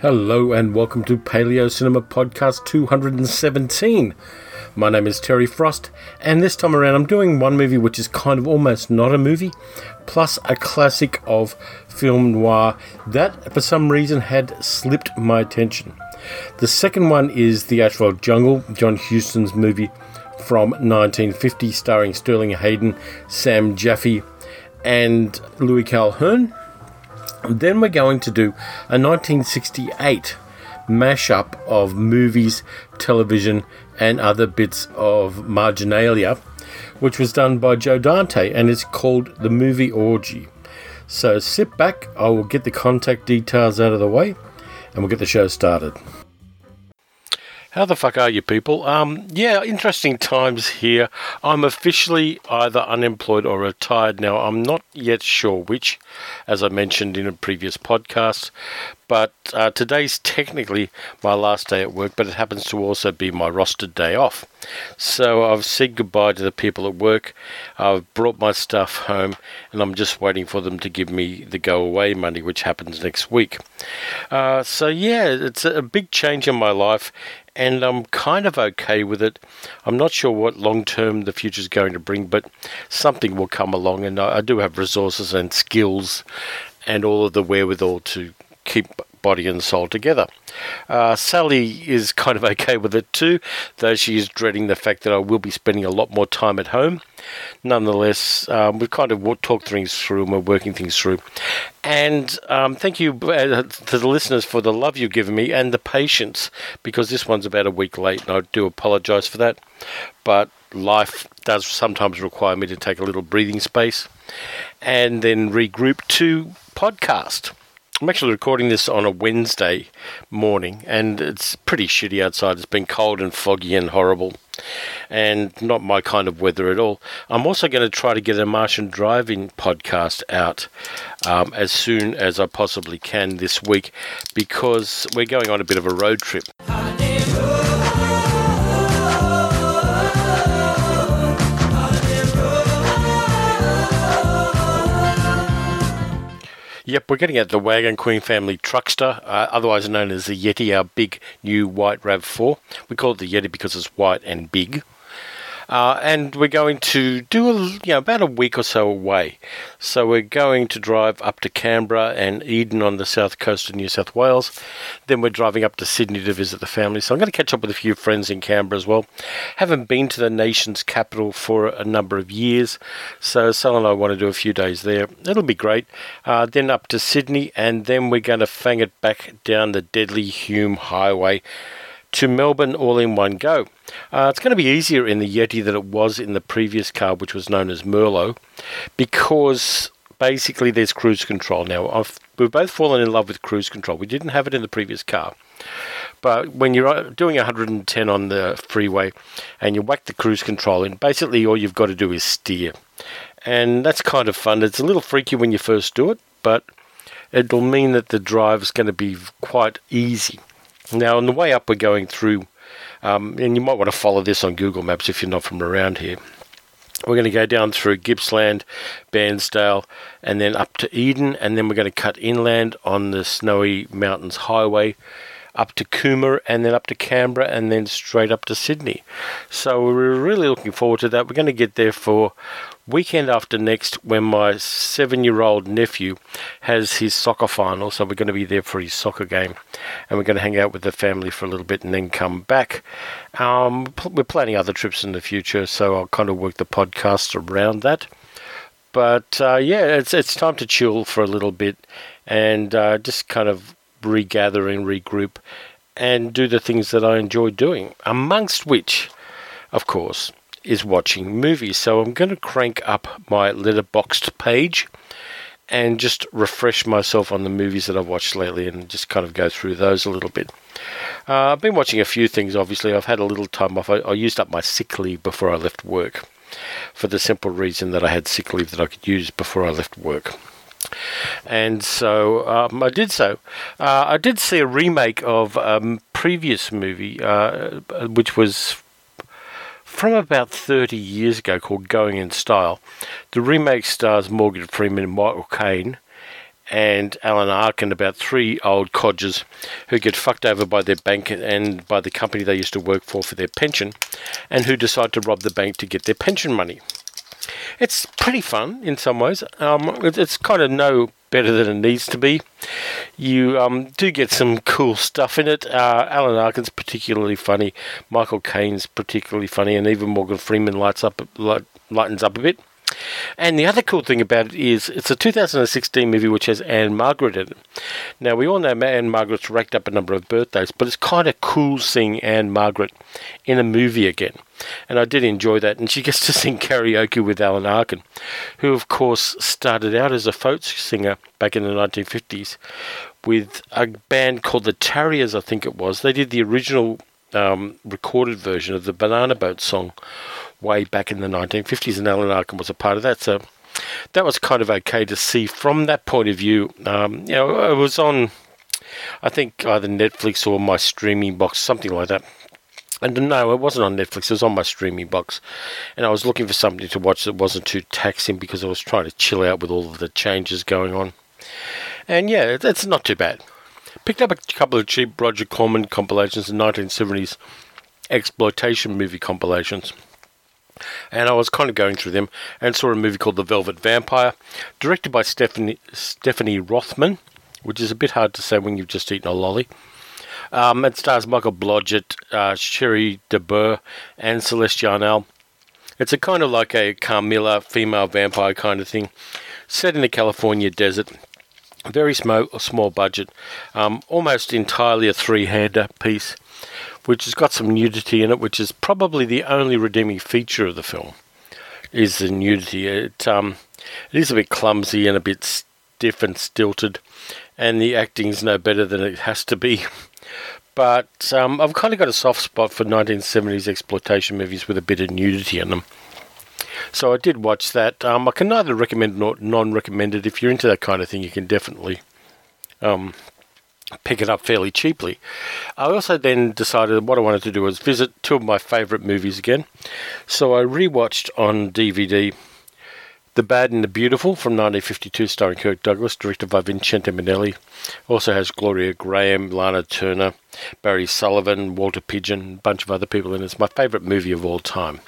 Hello and welcome to Paleo Cinema Podcast 217. My name is Terry Frost, and this time around I'm doing one movie which is kind of almost not a movie, plus a classic of film noir that for some reason had slipped my attention. The second one is The Asphalt Jungle, John Huston's movie from 1950, starring Sterling Hayden, Sam Jaffe, and Louis Calhern. Then we're going to do a 1968 mashup of movies, television, and other bits of marginalia, which was done by Joe Dante, and it's called The Movie Orgy. So sit back, I will get the contact details out of the way, and we'll get the show started. How the fuck are you people? Um, yeah, interesting times here. I'm officially either unemployed or retired now. I'm not yet sure which, as I mentioned in a previous podcast. But uh, today's technically my last day at work, but it happens to also be my rostered day off. So I've said goodbye to the people at work. I've brought my stuff home, and I'm just waiting for them to give me the go away money, which happens next week. Uh, so yeah, it's a big change in my life, and I'm kind of okay with it. I'm not sure what long term the future is going to bring, but something will come along, and I, I do have resources and skills and all of the wherewithal to keep body and soul together. Uh, Sally is kind of okay with it too, though she is dreading the fact that I will be spending a lot more time at home. Nonetheless, um, we've kind of talked things through and we're working things through. And um, thank you uh, to the listeners for the love you've given me and the patience, because this one's about a week late, and I do apologise for that. But life does sometimes require me to take a little breathing space and then regroup to podcast. I'm actually recording this on a Wednesday morning, and it's pretty shitty outside. It's been cold and foggy and horrible, and not my kind of weather at all. I'm also going to try to get a Martian Drive-In podcast out um, as soon as I possibly can this week because we're going on a bit of a road trip. Yep, we're getting at the Wagon Queen family truckster, uh, otherwise known as the Yeti, our big new white RAV4. We call it the Yeti because it's white and big. Uh, and we're going to do a, you know, about a week or so away. So we're going to drive up to Canberra and Eden on the south coast of New South Wales. Then we're driving up to Sydney to visit the family. So I'm going to catch up with a few friends in Canberra as well. Haven't been to the nation's capital for a number of years, so Sal and I want to do a few days there. It'll be great. Uh, then up to Sydney, and then we're going to fang it back down the deadly Hume Highway to Melbourne all in one go. Uh, it's going to be easier in the Yeti than it was in the previous car, which was known as Merlot, because basically there's cruise control now. I've, we've both fallen in love with cruise control. We didn't have it in the previous car. But when you're uh, doing 110 on the freeway and you whack the cruise control in, basically all you've got to do is steer. And that's kind of fun. It's a little freaky when you first do it, but it'll mean that the drive is going to be quite easy. Now, on the way up, we're going through, um, and you might want to follow this on Google Maps if you're not from around here. We're going to go down through Gippsland, Bairnsdale, and then up to Eden, and then we're going to cut inland on the Snowy Mountains Highway up to Cooma and then up to Canberra and then straight up to Sydney. So we're really looking forward to that. We're going to get there for weekend after next when my seven year old nephew has his soccer final. So we're going to be there for his soccer game and we're going to hang out with the family for a little bit and then come back. Um, we're planning other trips in the future, so I'll kind of work the podcast around that. But uh, yeah, it's it's time to chill for a little bit and uh, just kind of regather and regroup and do the things that I enjoy doing, amongst which, of course, is watching movies. So I'm going to crank up my Letterboxd page and just refresh myself on the movies that I've watched lately and just kind of go through those a little bit. Uh, I've been watching a few things, obviously. I've had a little time off. I, I used up my sick leave before I left work for the simple reason that I had sick leave that I could use before I left work. And so um, I did so. Uh, I did see a remake of a um, previous movie, uh, which was from about 30 years ago called Going in Style. The remake stars Morgan Freeman and Michael Caine, and Alan Arkin about three old codgers who get fucked over by their bank and by the company they used to work for for their pension, and who decide to rob the bank to get their pension money. It's pretty fun in some ways. Um, it's kind of no better than it needs to be. You um, do get some cool stuff in it. Uh, Alan Arkin's particularly funny. Michael Caine's particularly funny, and even Morgan Freeman lights up, light, lightens up a bit. And the other cool thing about it is it's a 2016 movie which has Ann-Margret in it. Now, we all know Ann-Margret's racked up a number of birthdays, but it's kind of cool seeing Ann-Margret in a movie again. And I did enjoy that. And she gets to sing karaoke with Alan Arkin, who, of course, started out as a folk singer back in the 1950s with a band called the Tarriers, I think it was. They did the original um, recorded version of the Banana Boat song way back in the 1950s, and Alan Arkin was a part of that. So that was kind of okay to see from that point of view. Um, you know, it was on, I think, either Netflix or my streaming box, something like that. And no, it wasn't on Netflix. It was on my streaming box, and I was looking for something to watch that wasn't too taxing because I was trying to chill out with all of the changes going on. And yeah, it's not too bad. Picked up a couple of cheap Roger Corman compilations in 1970s exploitation movie compilations and I was kind of going through them and saw a movie called The Velvet Vampire, directed by Stephanie, Stephanie Rothman, which is a bit hard to say when you've just eaten a lolly. Um, it stars Michael Blodgett, uh, Cherie de Burgh, and Celeste Yarnall. It's a kind of like a Carmilla female vampire kind of thing, set in the California desert. Very small, small budget, um, almost entirely a three-hander piece which has got some nudity in it, which is probably the only redeeming feature of the film. Is the nudity? It um, it is a bit clumsy and a bit stiff and stilted, and the acting's no better than it has to be. But um, I've kind of got a soft spot for 1970s exploitation movies with a bit of nudity in them. So I did watch that. Um, I can neither recommend nor non-recommend it. If you're into that kind of thing, you can definitely um, pick it up fairly cheaply. I also then decided what I wanted to do was visit two of my favourite movies again. So I rewatched on DVD The Bad and the Beautiful from 1952, starring Kirk Douglas, directed by Vincente Minnelli. Also has Gloria Grahame, Lana Turner, Barry Sullivan, Walter Pidgeon, a bunch of other people it. It's my favourite movie of all time.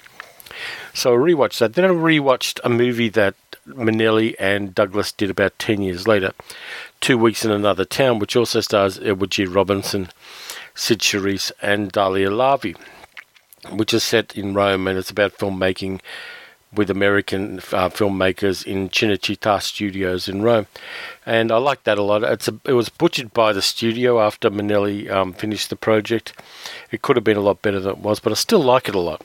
So I rewatched that. Then I rewatched a movie that Minnelli and Douglas did about 10 years later, Two Weeks in Another Town, which also stars Edward G. Robinson, Cyd Charisse, and Daliah Lavi, which is set in Rome and it's about filmmaking with American uh, filmmakers in Cinecittà Studios in Rome, and I like that a lot. It's a, it was butchered by the studio after Minnelli um, finished the project. It could have been a lot better than it was, but I still like it a lot.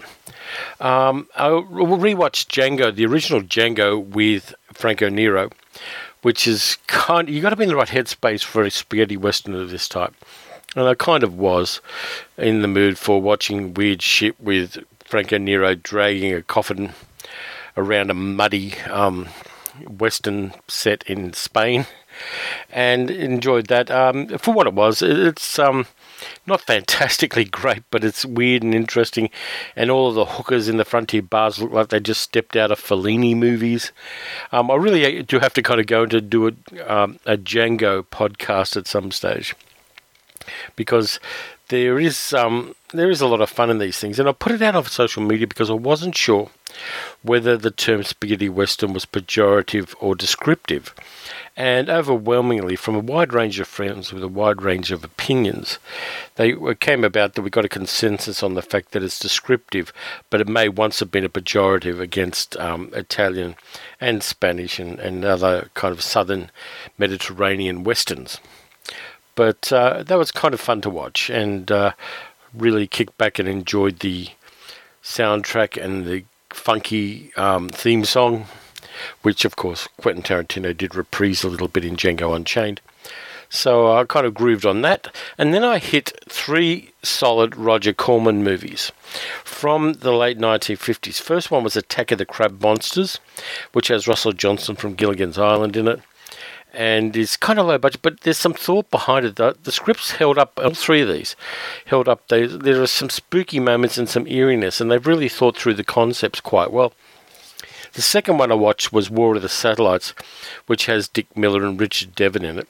Um, I rewatched Django, the original Django with Franco Nero, which is kind. You got to be in the right headspace for a spaghetti western of this type, and I kind of was in the mood for watching weird shit with Franco Nero dragging a coffin around a muddy um, western set in Spain, and enjoyed that um, for what it was. It's um, not fantastically great, but it's weird and interesting. And all of the hookers in the frontier bars look like they just stepped out of Fellini movies. Um, I really do have to kind of go into do a, um, a Django podcast at some stage because there is um, there is a lot of fun in these things, and I put it out on social media because I wasn't sure whether the term spaghetti western was pejorative or descriptive and overwhelmingly from a wide range of friends with a wide range of opinions, they came about that we got a consensus on the fact that it's descriptive, but it may once have been a pejorative against um, Italian and Spanish and, and other kind of southern Mediterranean westerns. But uh, that was kind of fun to watch and uh, really kicked back and enjoyed the soundtrack and the funky um, theme song which of course Quentin Tarantino did reprise a little bit in Django Unchained. So I kind of grooved on that. And then I hit three solid Roger Corman movies from the late 1950s. First one was Attack of the Crab Monsters, which has Russell Johnson from Gilligan's Island in it. And it's kind of low budget, but there's some thought behind it. The, the scripts held up, all three of these held up. They, there are some spooky moments and some eeriness, and they've really thought through the concepts quite well. The second one I watched was War of the Satellites, which has Dick Miller and Richard Devon in it.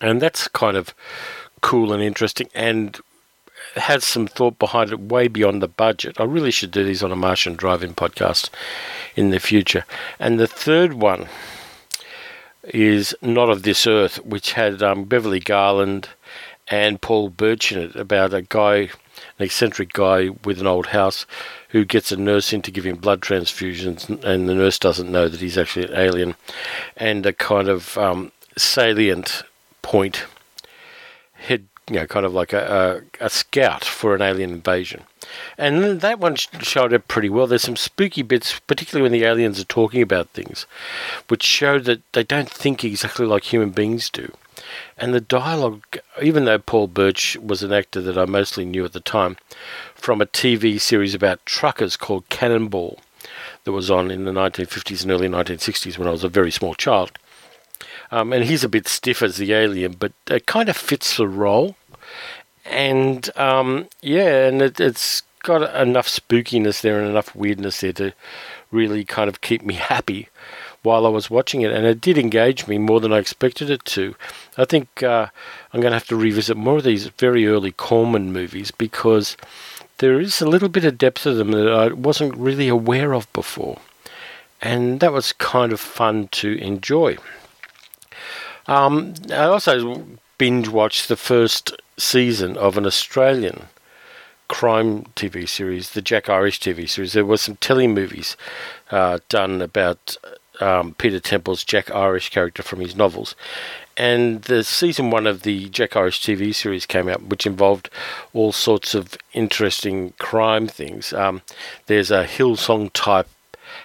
And that's kind of cool and interesting and has some thought behind it way beyond the budget. I really should do these on a Martian Drive-In podcast in the future. And the third one is Not of This Earth, which had um, Beverly Garland and Paul Birch in it about a guy an eccentric guy with an old house who gets a nurse in to give him blood transfusions, and the nurse doesn't know that he's actually an alien. And a kind of um, salient point, head, you know, kind of like a, a, a scout for an alien invasion. And that one showed up pretty well. There's some spooky bits, particularly when the aliens are talking about things, which show that they don't think exactly like human beings do. And the dialogue, even though Paul Birch was an actor that I mostly knew at the time, from a TV series about truckers called Cannonball that was on in the 1950s and early 1960s when I was a very small child. Um, and he's a bit stiff as the alien, but it kind of fits the role. And um, yeah, and it, it's got enough spookiness there and enough weirdness there to really kind of keep me happy while I was watching it, and it did engage me more than I expected it to. I think uh, I'm going to have to revisit more of these very early Corman movies because there is a little bit of depth to them that I wasn't really aware of before, and that was kind of fun to enjoy. Um, I also binge watched the first season of an Australian crime TV series, the Jack Irish TV series. There were some telly movies uh, done about um, Peter Temple's Jack Irish character from his novels. And the season one of the Jack Irish TV series came out, which involved all sorts of interesting crime things. Um, there's a Hillsong type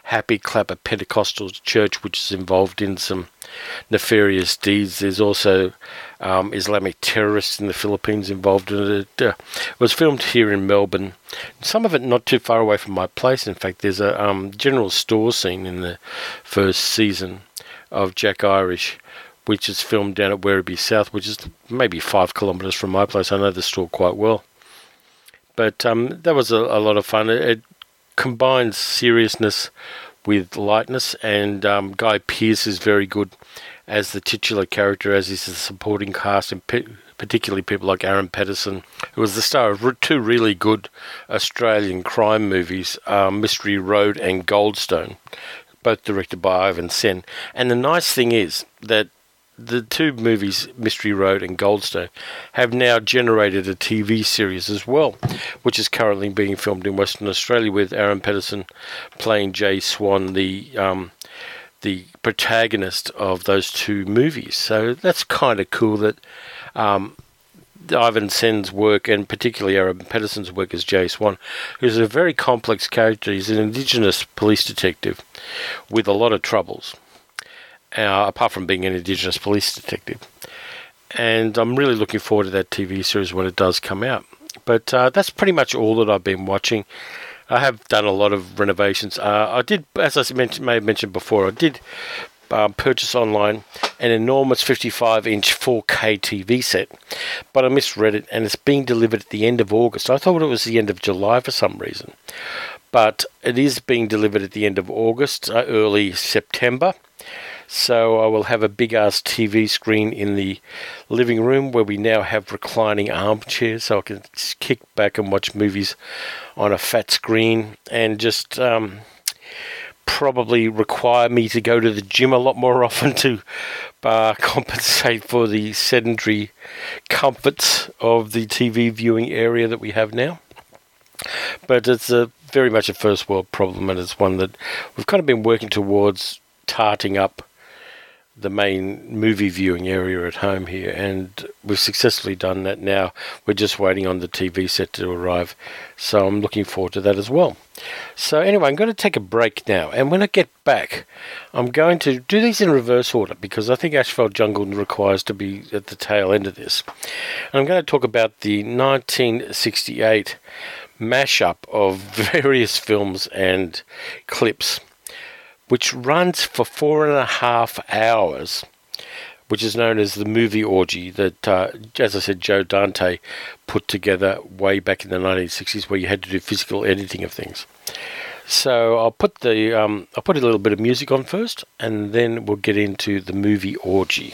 happy clapper Pentecostal church which is involved in some nefarious deeds. There's also um, Islamic terrorists in the Philippines involved in it. Uh, it was filmed here in Melbourne. Some of it not too far away from my place. In fact, there's a um, general store scene in the first season of Jack Irish, which is filmed down at Werribee South, which is maybe five kilometres from my place. I know the store quite well. But um, that was a, a, lot of fun. It, it combines seriousness with lightness, and um, Guy Pearce is very good as the titular character, as is the supporting cast, and pe- particularly people like Aaron Pedersen, who was the star of two really good Australian crime movies, um, Mystery Road and Goldstone, both directed by Ivan Sen. And the nice thing is that the two movies, Mystery Road and Goldstone, have now generated a TV series as well, which is currently being filmed in Western Australia with Aaron Pedersen playing Jay Swan, the um, the protagonist of those two movies. So that's kind of cool that um, Ivan Sen's work, and particularly Aaron Pedersen's work as Jay Swan, who's a very complex character. He's an Indigenous police detective with a lot of troubles, uh, apart from being an Indigenous police detective. And I'm really looking forward to that TV series when it does come out. But uh, that's pretty much all that I've been watching. I have done a lot of renovations. Uh, I did, as I mentioned, may have mentioned before, I did um, purchase online an enormous 55 inch 4K TV set, but I misread it and it's being delivered at the end of August. I thought it was the end of July for some reason, but it is being delivered at the end of August, uh, early September. So I will have a big ass TV screen in the living room where we now have reclining armchairs so I can kick back and watch movies on a fat screen and just um, probably require me to go to the gym a lot more often to uh, compensate for the sedentary comforts of the TV viewing area that we have now. But it's a very much a first world problem, and it's one that we've kind of been working towards tarting up the main movie viewing area at home here, and we've successfully done that now. We're just waiting on the TV set to arrive, so I'm looking forward to that as well. So, anyway, I'm going to take a break now, and when I get back, I'm going to do these in reverse order because I think Asphalt Jungle requires to be at the tail end of this. And I'm going to talk about the 1968 mashup of various films and clips which runs for four and a half hours, which is known as the movie orgy that, uh, as I said, Joe Dante put together way back in the 1960s, where you had to do physical editing of things. So I'll put the um, I'll put a little bit of music on first, and then we'll get into the movie orgy.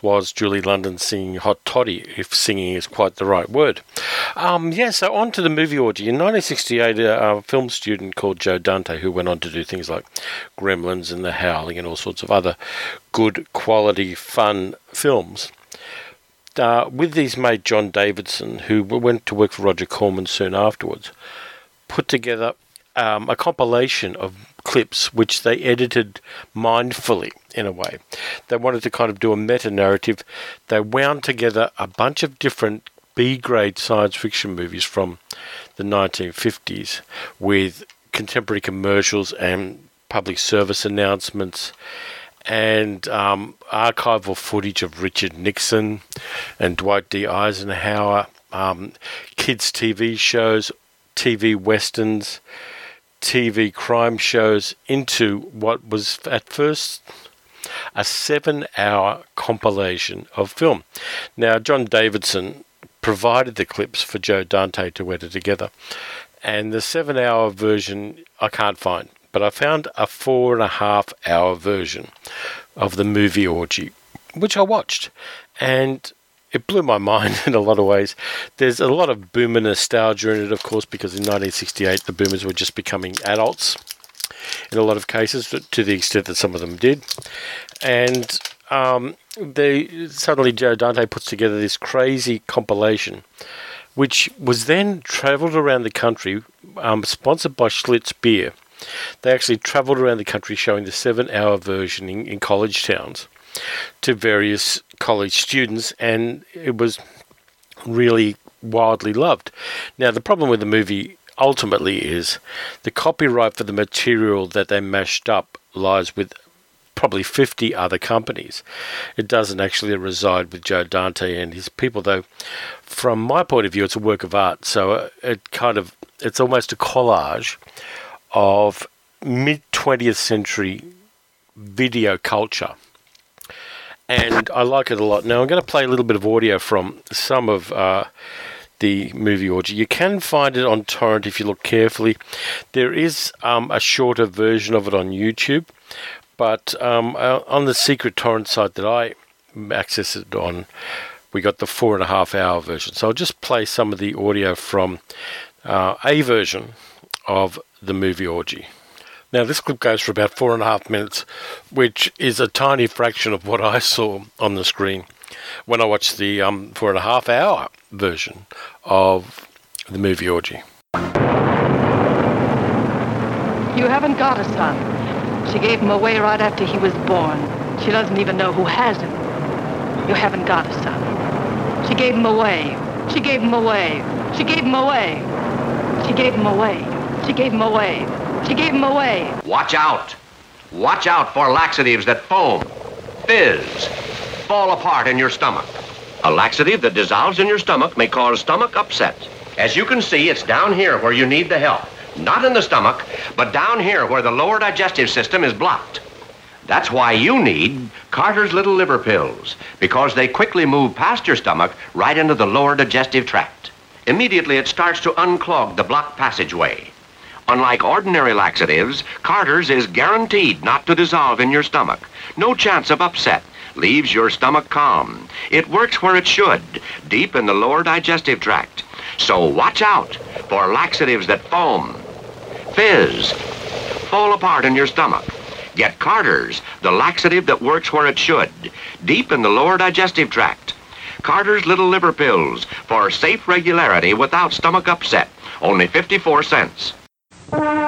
course, was Julie London singing Hot Toddy, if singing is quite the right word. Um, yeah, so on to the movie orgy. In 1968, a, a film student called Joe Dante, who went on to do things like Gremlins and The Howling and all sorts of other good quality, fun films, uh, with his mate Jon Davison, who went to work for Roger Corman soon afterwards, put together um, a compilation of clips which they edited mindfully in a way. They wanted to kind of do a meta narrative. They wound together a bunch of different B grade science fiction movies from the 1950s with contemporary commercials and public service announcements and um, archival footage of Richard Nixon and Dwight D. Eisenhower, um, kids' TV shows, TV westerns, TV crime shows into what was at first a seven hour compilation of film. Now, Jon Davison provided the clips for Joe Dante to edit together, and the seven hour version I can't find, but I found a four and a half hour version of the movie Orgy, which I watched, and it blew my mind in a lot of ways. There's a lot of boomer nostalgia in it, of course, because in 1968 the boomers were just becoming adults in a lot of cases, to the extent that some of them did. And um, they suddenly Joe Dante puts together this crazy compilation, which was then travelled around the country, um, sponsored by Schlitz Beer. They actually travelled around the country showing the seven-hour version in, in college towns to various college students, and it was really wildly loved. Now, the problem with the movie ultimately is the copyright for the material that they mashed up lies with probably 50 other companies. It doesn't actually reside with Joe Dante and his people, though. From my point of view, it's a work of art. So uh, it kind of it's almost a collage of mid 20th century video culture. And I like it a lot. Now I'm going to play a little bit of audio from some of uh, the movie orgy. You can find it on torrent if you look carefully. There is um, a shorter version of it on YouTube, but um, uh, on the secret torrent site that I access it on, we got the four and a half hour version. So I'll just play some of the audio from uh, a version of the movie orgy. Now, this clip goes for about four and a half minutes, which is a tiny fraction of what I saw on the screen when I watched the um, four and a half hour version of the movie Orgy. You haven't got a son. She gave him away right after he was born. She doesn't even know who has him. You haven't got a son. She gave him away. She gave him away. She gave him away. She gave him away. She gave him away. She gave him away. Watch out. Watch out for laxatives that foam, fizz, fall apart in your stomach. A laxative that dissolves in your stomach may cause stomach upset. As you can see, it's down here where you need the help. Not in the stomach, but down here where the lower digestive system is blocked. That's why you need Carter's Little Liver Pills, because they quickly move past your stomach right into the lower digestive tract. Immediately, it starts to unclog the blocked passageway. Unlike ordinary laxatives, Carter's is guaranteed not to dissolve in your stomach. No chance of upset. Leaves your stomach calm. It works where it should, deep in the lower digestive tract. So watch out for laxatives that foam, fizz, fall apart in your stomach. Get Carter's, the laxative that works where it should, deep in the lower digestive tract. Carter's Little Liver Pills for safe regularity without stomach upset. Only 54 cents. In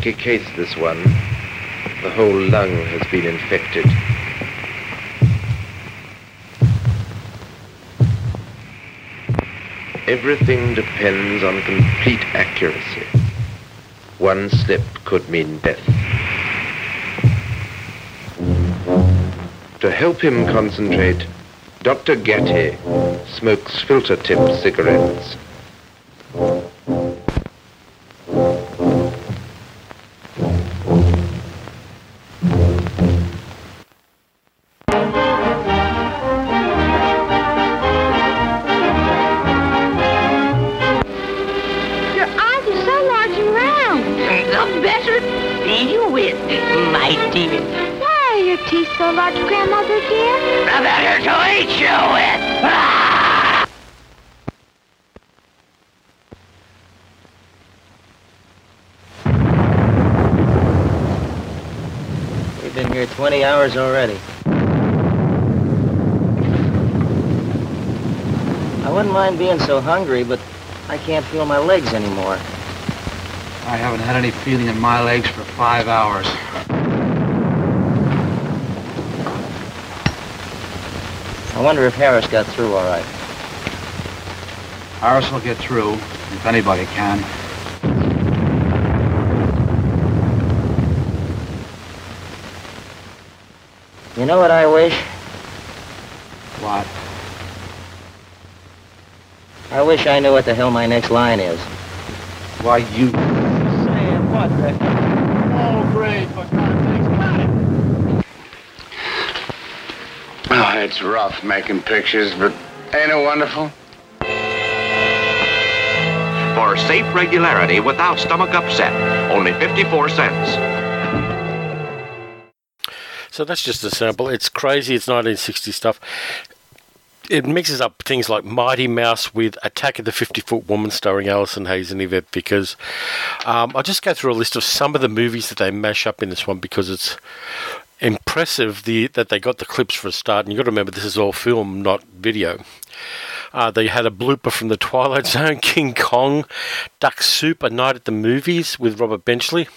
tricky case, this one. The whole lung has been infected. Everything depends on complete accuracy. One slip could mean death. To help him concentrate, Dr. Getty smokes filter tip cigarettes. Better to eat you with. Ah! We've been here 20 hours already. I wouldn't mind being so hungry, but I can't feel my legs anymore. I haven't had any feeling in my legs for five hours. I wonder if Harris got through all right. Harris will get through, if anybody can. You know what I wish? What? I wish I knew what the hell my next line is. Why, you... Saying what, Rick? Oh, great, for God's sakes, got it! Oh, it's rough making pictures, but ain't it wonderful? For safe regularity without stomach upset. Only 54 cents. So that's just a sample. It's crazy. It's 1960 stuff. It mixes up things like Mighty Mouse with Attack of the 50 Foot Woman starring Allison Hayes and Yvette Vickers. Um, I'll just go through a list of some of the movies that they mash up in this one because it's impressive the, that they got the clips for a start. And you've got to remember, this is all film, not video. Uh, they had a blooper from The Twilight Zone, King Kong, Duck Soup, A Night at the Movies with Robert Benchley,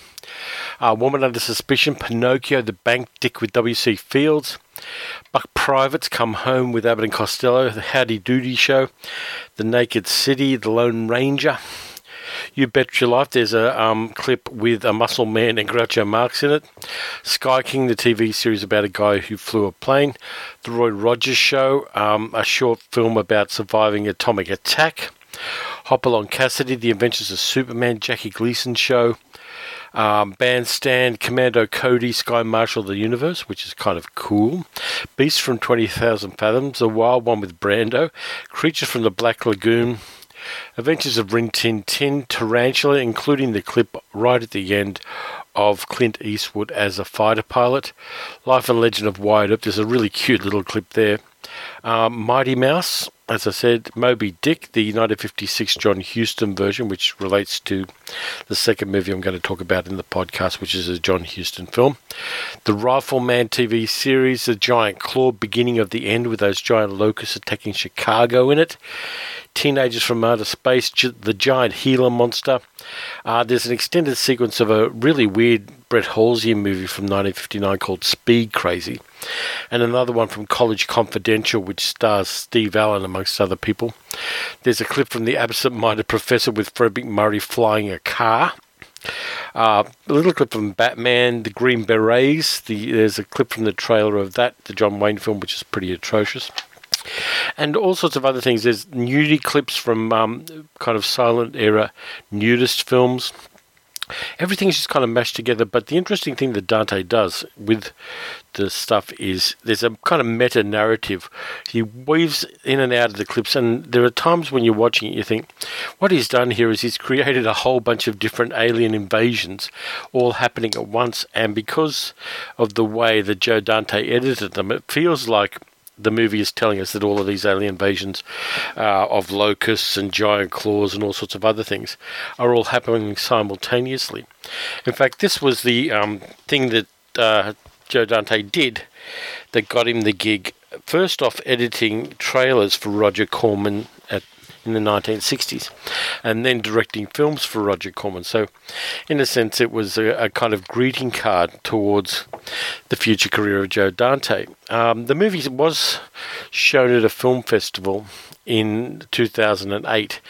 uh, Woman Under Suspicion, Pinocchio, The Bank Dick with W.C. Fields, Buck Privates Come Home with Abbott and Costello, The Howdy Doody Show, The Naked City, The Lone Ranger, You Bet Your Life, there's a um, clip with a muscle man and Groucho Marx in it. Sky King, the TV series about a guy who flew a plane. The Roy Rogers Show, um, a short film about surviving atomic attack. Hopalong Cassidy, The Adventures of Superman, Jackie Gleason Show. Um, Bandstand, Commando Cody, Sky Marshal of the Universe, which is kind of cool. Beast from 20,000 Fathoms, A Wild One with Brando. Creature from the Black Lagoon. Adventures of Rin Tin Tin, Tarantula, including the clip right at the end of Clint Eastwood as a fighter pilot. Life and Legend of Wyatt Earp, there's a really cute little clip there. Um, Mighty Mouse, as I said, Moby Dick, the 1956 John Huston version, which relates to the second movie I'm going to talk about in the podcast, which is a John Huston film. The Rifleman TV series, The Giant Claw, beginning of the end with those giant locusts attacking Chicago in it. Teenagers from Outer Space, The Giant Gila Monster. Uh, there's an extended sequence of a really weird Brett Halsey movie from 1959 called Speed Crazy, and another one from College Confidential, which stars Steve Allen amongst other people. There's a clip from The Absent Minded Professor with Fred MacMurray flying a car. Uh, a little clip from Batman, The Green Berets. The, there's a clip from the trailer of that, the John Wayne film, which is pretty atrocious and all sorts of other things. There's nudity clips from um, kind of silent era nudist films. Everything's just kind of mashed together. But the interesting thing that Dante does with the stuff is there's a kind of meta narrative. He weaves in and out of the clips, and there are times when you're watching it, you think, what he's done here is he's created a whole bunch of different alien invasions all happening at once. And because of the way that Joe Dante edited them, it feels like the movie is telling us that all of these alien invasions uh, of locusts and giant claws and all sorts of other things are all happening simultaneously. In fact, this was the um, thing that uh, Joe Dante did that got him the gig. First off, editing trailers for Roger Corman at in the 1960s, and then directing films for Roger Corman. So, in a sense, it was a, a kind of greeting card towards the future career of Joe Dante. Um, the movie was shown at a film festival in 2008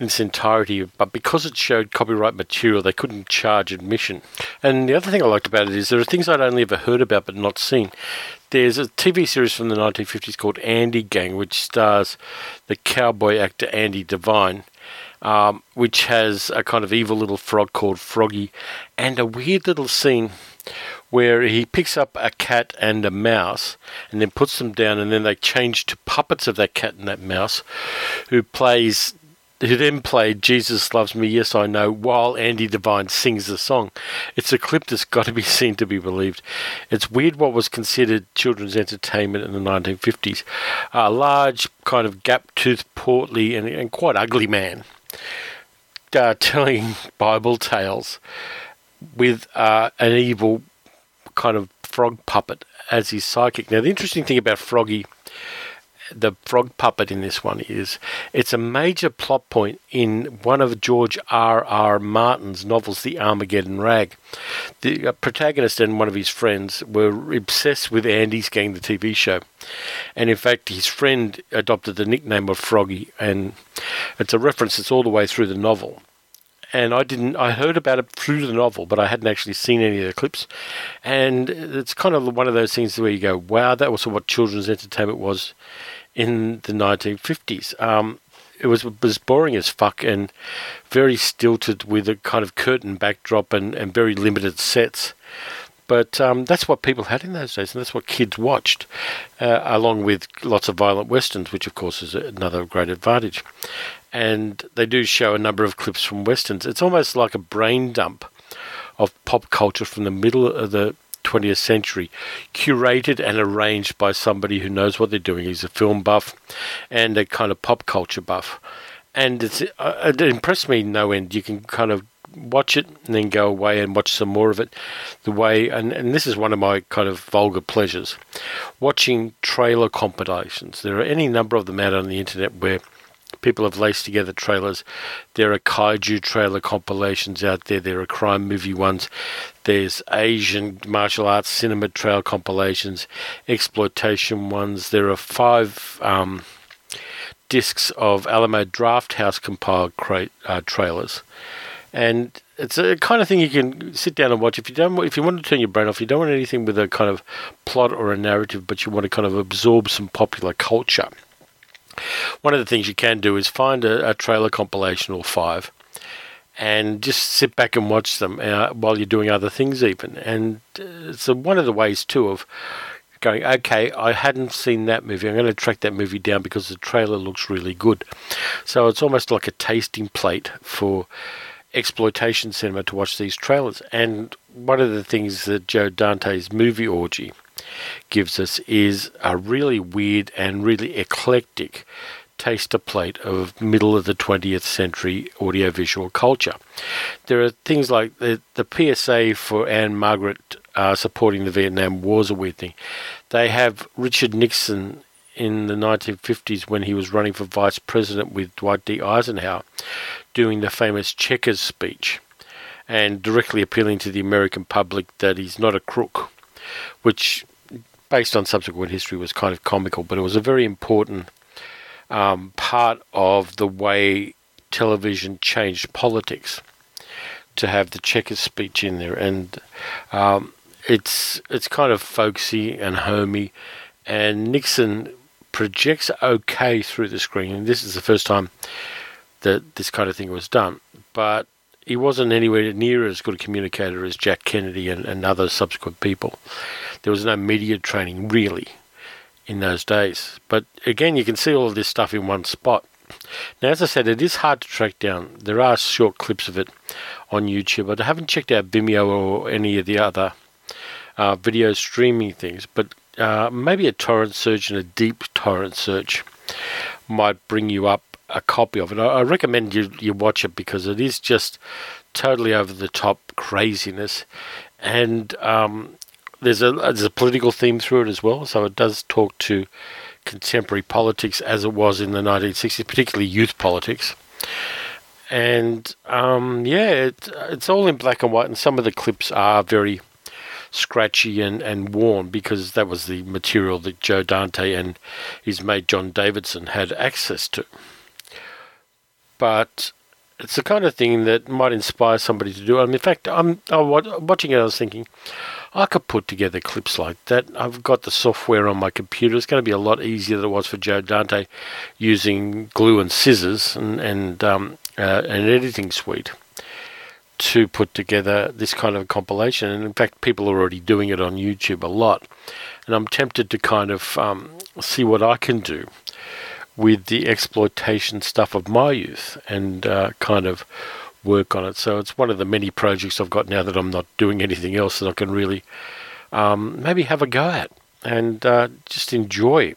in its entirety, but because it showed copyright material, they couldn't charge admission. And the other thing I liked about it is there are things I'd only ever heard about but not seen. There's a TV series from the 1950s called Andy Gang, which stars the cowboy actor Andy Devine. Um, which has a kind of evil little frog called Froggy, and a weird little scene where he picks up a cat and a mouse and then puts them down, and then they change to puppets of that cat and that mouse, who plays. Who then played Jesus Loves Me, Yes I Know, while Andy Devine sings the song. It's a clip that's got to be seen to be believed. It's weird what was considered children's entertainment in the 1950s. A large, kind of gap toothed, portly, and, and quite ugly man uh, telling Bible tales with uh, an evil kind of frog puppet as his psychic. Now, the interesting thing about Froggy, the frog puppet in this one, is it's a major plot point in one of George R. R. Martin's novels, The Armageddon Rag. The uh, protagonist and one of his friends were obsessed with Andy's Gang, the TV show. And in fact, his friend adopted the nickname of Froggy, and it's a reference that's all the way through the novel and I didn't. I heard about it through the novel, but I hadn't actually seen any of the clips. And it's kind of one of those things where you go, "Wow, that was what children's entertainment was in the 1950s." Um, it was was boring as fuck and very stilted with a kind of curtain backdrop and, and very limited sets. But um, that's what people had in those days, and that's what kids watched, uh, along with lots of violent westerns, which of course is another great advantage and they do show a number of clips from westerns. It's almost like a brain dump of pop culture from the middle of the 20th century, curated and arranged by somebody who knows what they're doing. He's a film buff and a kind of pop culture buff. And it's, uh, it impressed me no end. You can kind of watch it and then go away and watch some more of it. The way, and, and this is one of my kind of vulgar pleasures, watching trailer compilations. There are any number of them out on the internet where people have laced together trailers. There are kaiju trailer compilations out there. There are crime movie ones. There's Asian martial arts cinema trail compilations, exploitation ones. There are five um, discs of Alamo Drafthouse compiled cra- uh, trailers. and it's a kind of thing you can sit down and watch if you don't if you want to turn your brain off you don't want anything with a kind of plot or a narrative but you want to kind of absorb some popular culture one of the things you can do is find a, a trailer compilation or five and just sit back and watch them uh, while you're doing other things even. And uh, it's a, one of the ways too of going okay i hadn't seen that movie. I'm going to track that movie down because the trailer looks really good. So it's almost like a tasting plate for exploitation cinema to watch these trailers. And one of the things that Joe Dante's movie orgy gives us is a really weird and really eclectic taster plate of middle of the 20th century audiovisual culture. There are things like the, the PSA for Ann-Margret uh, supporting the Vietnam War is a weird thing. They have Richard Nixon in the 1950s when he was running for vice president with Dwight D. Eisenhower doing the famous Checkers speech and directly appealing to the American public that he's not a crook, which, based on subsequent history, was kind of comical, but it was a very important um, part of the way television changed politics to have the Checkers speech in there, and um, it's it's kind of folksy and homey, and Nixon projects okay through the screen. And this is the first time that this kind of thing was done. But he wasn't anywhere near as good a communicator as Jack Kennedy and, and other subsequent people. There was no media training really in those days. But again, you can see all of this stuff in one spot. Now, as I said, it is hard to track down. There are short clips of it on YouTube, but I haven't checked out Vimeo or any of the other uh, video streaming things. But uh, maybe a torrent search and a deep torrent search might bring you up a copy of it. I, I recommend you you watch it because it is just totally over the top craziness, and um, there's a there's a political theme through it as well. So it does talk to contemporary politics as it was in the 1960s, particularly youth politics. And um, yeah, it, it's all in black and white, and some of the clips are very scratchy and, and worn because that was the material that Joe Dante and his mate Jon Davison had access to but it's the kind of thing that might inspire somebody to do. And in fact, I'm, I'm watching it. I was thinking, I could put together clips like that. I've got the software on my computer. It's going to be a lot easier than it was for Joe Dante using glue and scissors and, and um, uh, an editing suite to put together this kind of compilation. And in fact, people are already doing it on YouTube a lot. And I'm tempted to kind of um, see what I can do with the exploitation stuff of my youth and uh, kind of work on it. So it's one of the many projects I've got now that I'm not doing anything else that I can really um, maybe have a go at and uh, just enjoy.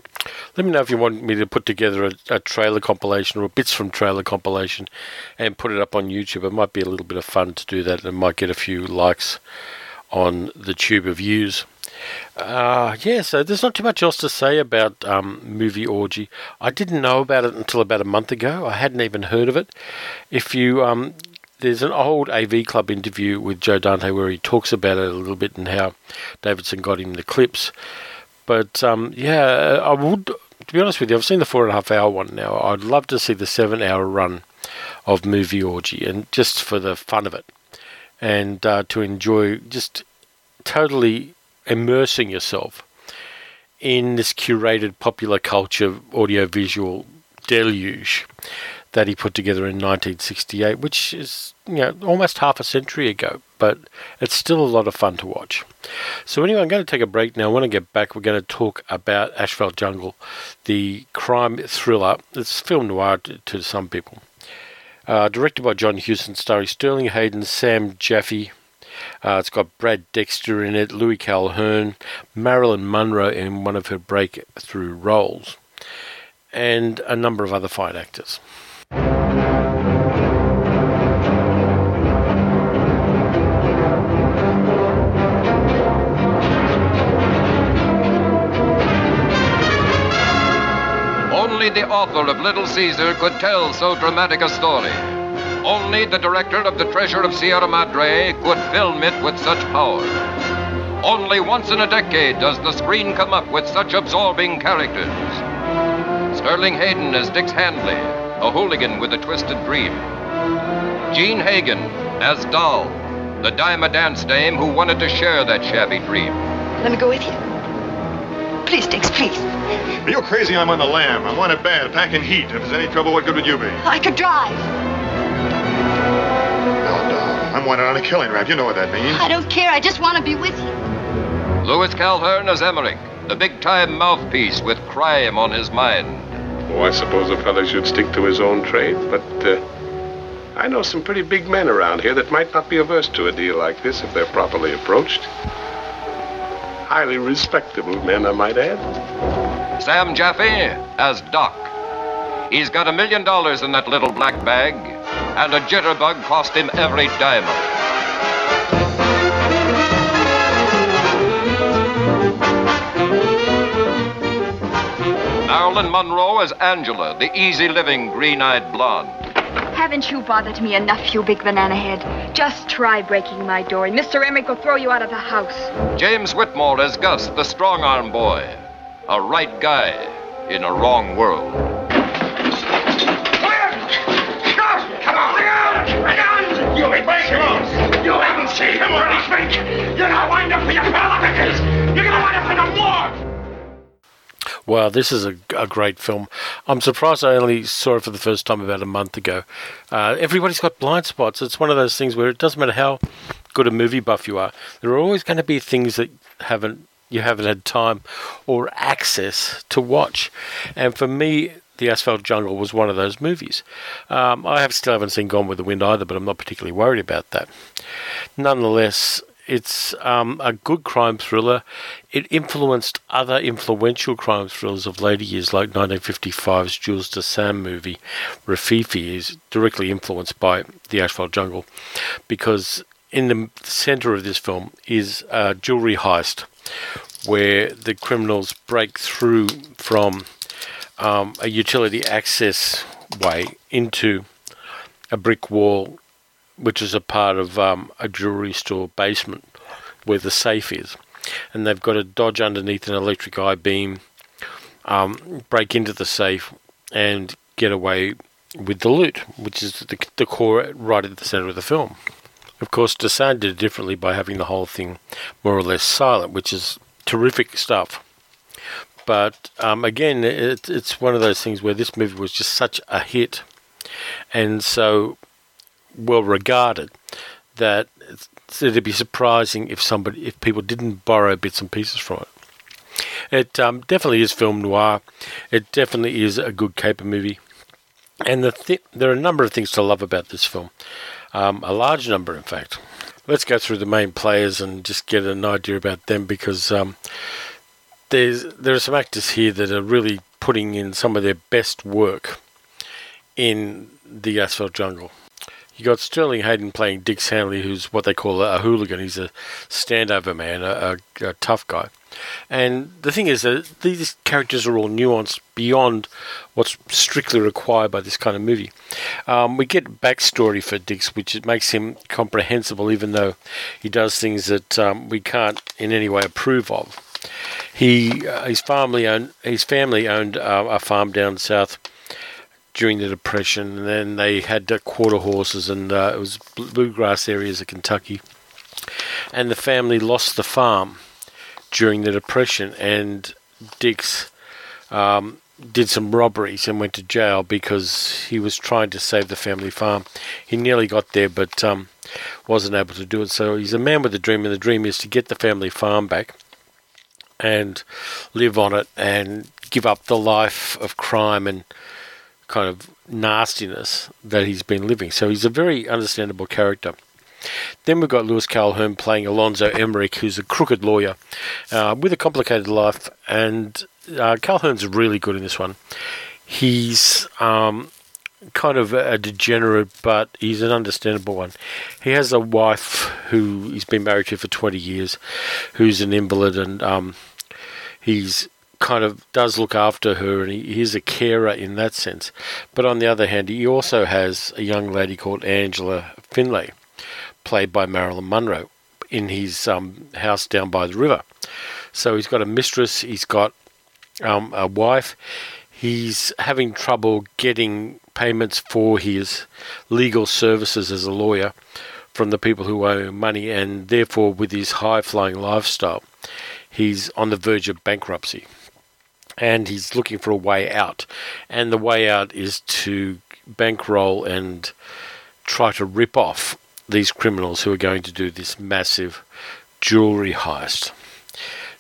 Let me know if you want me to put together a, a, trailer compilation or bits from trailer compilation and put it up on YouTube. It might be a little bit of fun to do that and might get a few likes on the tube of views. Uh, yeah, so there's not too much else to say about um, Movie Orgy. I didn't know about it until about a month ago. I hadn't even heard of it. If you, um, there's an old AV Club interview with Joe Dante where he talks about it a little bit and how Davison got him the clips. But um, yeah, I would, to be honest with you, I've seen the four and a half hour one now. I'd love to see the seven hour run of Movie Orgy and just for the fun of it and uh, to enjoy just totally immersing yourself in this curated popular culture audiovisual deluge that he put together in 1968, which is you know almost half a century ago, but it's still a lot of fun to watch. So anyway, I'm going to take a break now. When I get back, we're going to talk about Asphalt Jungle, the crime thriller. It's film noir to, some people. Uh, directed by John Huston, starring Sterling Hayden, Sam Jaffe, uh, it's got Brad Dexter in it, Louis Calhern, Marilyn Monroe in one of her breakthrough roles, and a number of other fine actors. Only the author of Little Caesar could tell so dramatic a story. Only the director of The Treasure of Sierra Madre could film it with such power. Only once in a decade does the screen come up with such absorbing characters. Sterling Hayden as Dix Handley, a hooligan with a twisted dream. Jean Hagen, as Doll, the dime a dance dame who wanted to share that shabby dream. Let me go with you. Please, Dix, please. Are you crazy? I'm on the lam. I want it bad, packing heat. If there's any trouble, what good would you be? I could drive. No, Doll. I'm wanted on a killing rap. You know what that means. I don't care. I just want to be with you. Louis Calhern as Emmerich, the big time mouthpiece with crime on his mind. Oh, I suppose a fellow should stick to his own trade, but uh, I know some pretty big men around here that might not be averse to a deal like this if they're properly approached. Highly respectable men, I might add. Sam Jaffe as Doc. He's got a million dollars in that little black bag, and a jitterbug cost him every diamond. Marilyn Monroe as Angela, the easy living, green eyed blonde. Haven't you bothered me enough, you big banana head? Just try breaking my door, and Mr. Emmerich will throw you out of the house. James Whitmore as Gus, the strong arm boy. A right guy in a wrong world. You break him off! You haven't seen him already, Spink! You're gonna wind up for your pickers! You're gonna wind up for the war! Wow, this is a, a great film. I'm surprised I only saw it for the first time about a month ago. Uh, everybody's got blind spots. It's one of those things where it doesn't matter how good a movie buff you are, there are always going to be things that haven't you haven't had time or access to watch. And for me, The Asphalt Jungle was one of those movies. Um, I have still haven't seen Gone with the Wind either, but I'm not particularly worried about that. Nonetheless, it's um, a good crime thriller. It influenced other influential crime thrillers of later years, like 1955's Jules Dassin movie, Rififi, is directly influenced by The Asphalt Jungle, because in the center of this film is a jewelry heist where the criminals break through from um, a utility access way into a brick wall which is a part of um, a jewelry store basement where the safe is. And they've got to dodge underneath an electric eye beam, um, break into the safe, and get away with the loot, which is the, the core right at the center of the film. Of course, Dassin did it differently by having the whole thing more or less silent, which is terrific stuff. But um, again, it, it's one of those things where this movie was just such a hit, and so well regarded that it'd be surprising if somebody if people didn't borrow bits and pieces from it. It um, definitely is film noir. It definitely is a good caper movie, and the th- there are a number of things to love about this film. Um, a large number, in fact. Let's go through the main players and just get an idea about them because um, there's there are some actors here that are really putting in some of their best work in the Asphalt Jungle. You got Sterling Hayden playing Dix Handley, who's what they call a, hooligan. He's a standover man, a, a, a, tough guy. And the thing is that these characters are all nuanced beyond what's strictly required by this kind of movie. Um, we get backstory for Dix, which makes him comprehensible, even though he does things that um, we can't in any way approve of. He, uh, his family owned, his family owned uh, a farm down south during the Depression, and then they had quarter horses, and uh, it was bluegrass areas of Kentucky. And the family lost the farm during the Depression, and Dix um, did some robberies and went to jail because he was trying to save the family farm. He nearly got there, but um, wasn't able to do it. So he's a man with a dream, and the dream is to get the family farm back and live on it and give up the life of crime and kind of nastiness that he's been living. So he's a very understandable character. Then we've got Louis Calhern playing Alonzo Emmerich, who's a crooked lawyer uh, with a complicated life, and uh, Calhern's really good in this one. He's um, kind of a degenerate, but he's an understandable one. He has a wife who he's been married to for 20 years, who's an invalid, and um, he's kind of does look after her and he, he's a carer in that sense. But on the other hand, he also has a young lady called Angela Finlay, played by Marilyn Monroe, in his um, house down by the river. So he's got a mistress, he's got um, a wife, he's having trouble getting payments for his legal services as a lawyer from the people who owe him money, and therefore, with his high flying lifestyle, he's on the verge of bankruptcy. And he's looking for a way out. And the way out is to bankroll and try to rip off these criminals who are going to do this massive jewelry heist.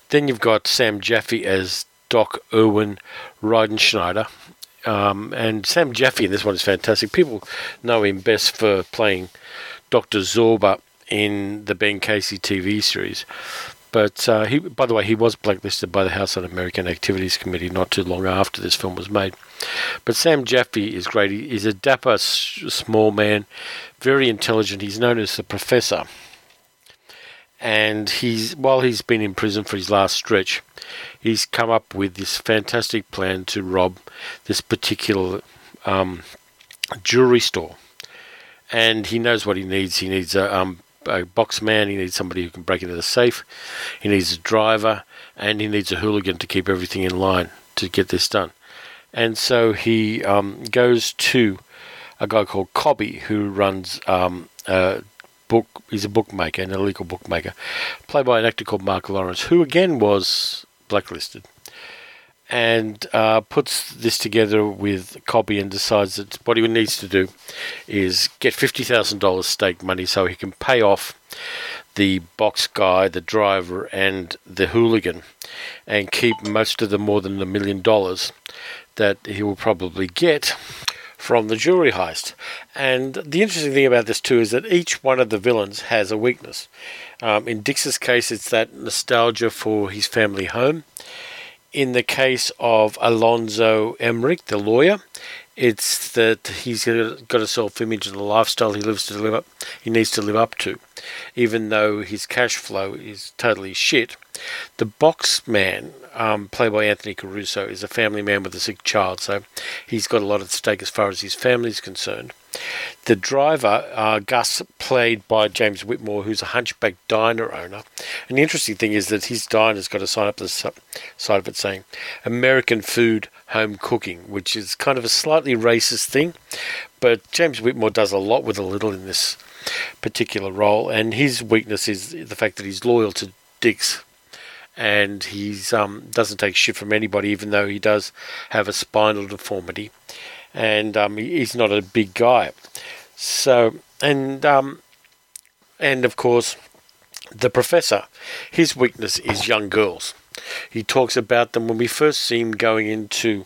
Then you've got Sam Jaffe as Doc Erwin Riedenschneider. Um, and Sam Jaffe in this one is fantastic. People know him best for playing Dr. Zorba in the Ben Casey TV series. But uh, he, by the way, he was blacklisted by the House Un-American Activities Committee not too long after this film was made. But Sam Jaffe is great. He's a dapper, small man, very intelligent. He's known as the Professor. And he's while he's been in prison for his last stretch, he's come up with this fantastic plan to rob this particular um, jewelry store. And he knows what he needs. He needs a um, a box man, he needs somebody who can break into the safe, he needs a driver, and he needs a hooligan to keep everything in line to get this done. And so he um, goes to a guy called Cobby who runs um, a book. He's a bookmaker, an illegal bookmaker, played by an actor called Mark Lawrence, who again was blacklisted and uh, puts this together with Cobby and decides that what he needs to do is get $50,000 stake money so he can pay off the box guy, the driver, and the hooligan and keep most of the more than a million dollars that he will probably get from the jewelry heist. And the interesting thing about this too is that each one of the villains has a weakness. Um, in Dix's case, it's that nostalgia for his family home in the case of Alonzo Emmerich, the lawyer, it's that he's got a self-image and a lifestyle he lives to live up. He needs to live up to, even though his cash flow is totally shit. The box man, um, played by Anthony Caruso, is a family man with a sick child, so he's got a lot at stake as far as his family is concerned. The driver, uh, Gus, played by James Whitmore, who's a hunchback diner owner. And the interesting thing is that his diner's got a sign up the side of it saying American food, home cooking, which is kind of a slightly racist thing. But James Whitmore does a lot with a little in this particular role. And his weakness is the fact that he's loyal to Dix and he um, doesn't take shit from anybody, even though he does have a spinal deformity and um, he's not a big guy. So, and um, and of course, the professor, his weakness is young girls. He talks about them when we first see him going into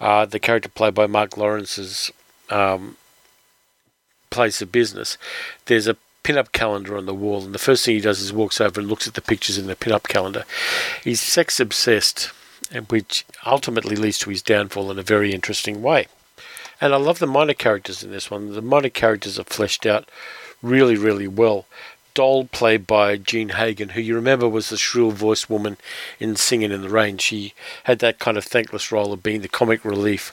uh, the character played by Mark Lawrence's um, place of business. There's a pin-up calendar on the wall, and the first thing he does is walks over and looks at the pictures in the pin-up calendar. He's sex obsessed, and which ultimately leads to his downfall in a very interesting way. And I love the minor characters in this one. The minor characters are fleshed out really, really well. Doll, played by Jean Hagen, who you remember was the shrill voiced woman in Singing in the Rain. She had that kind of thankless role of being the comic relief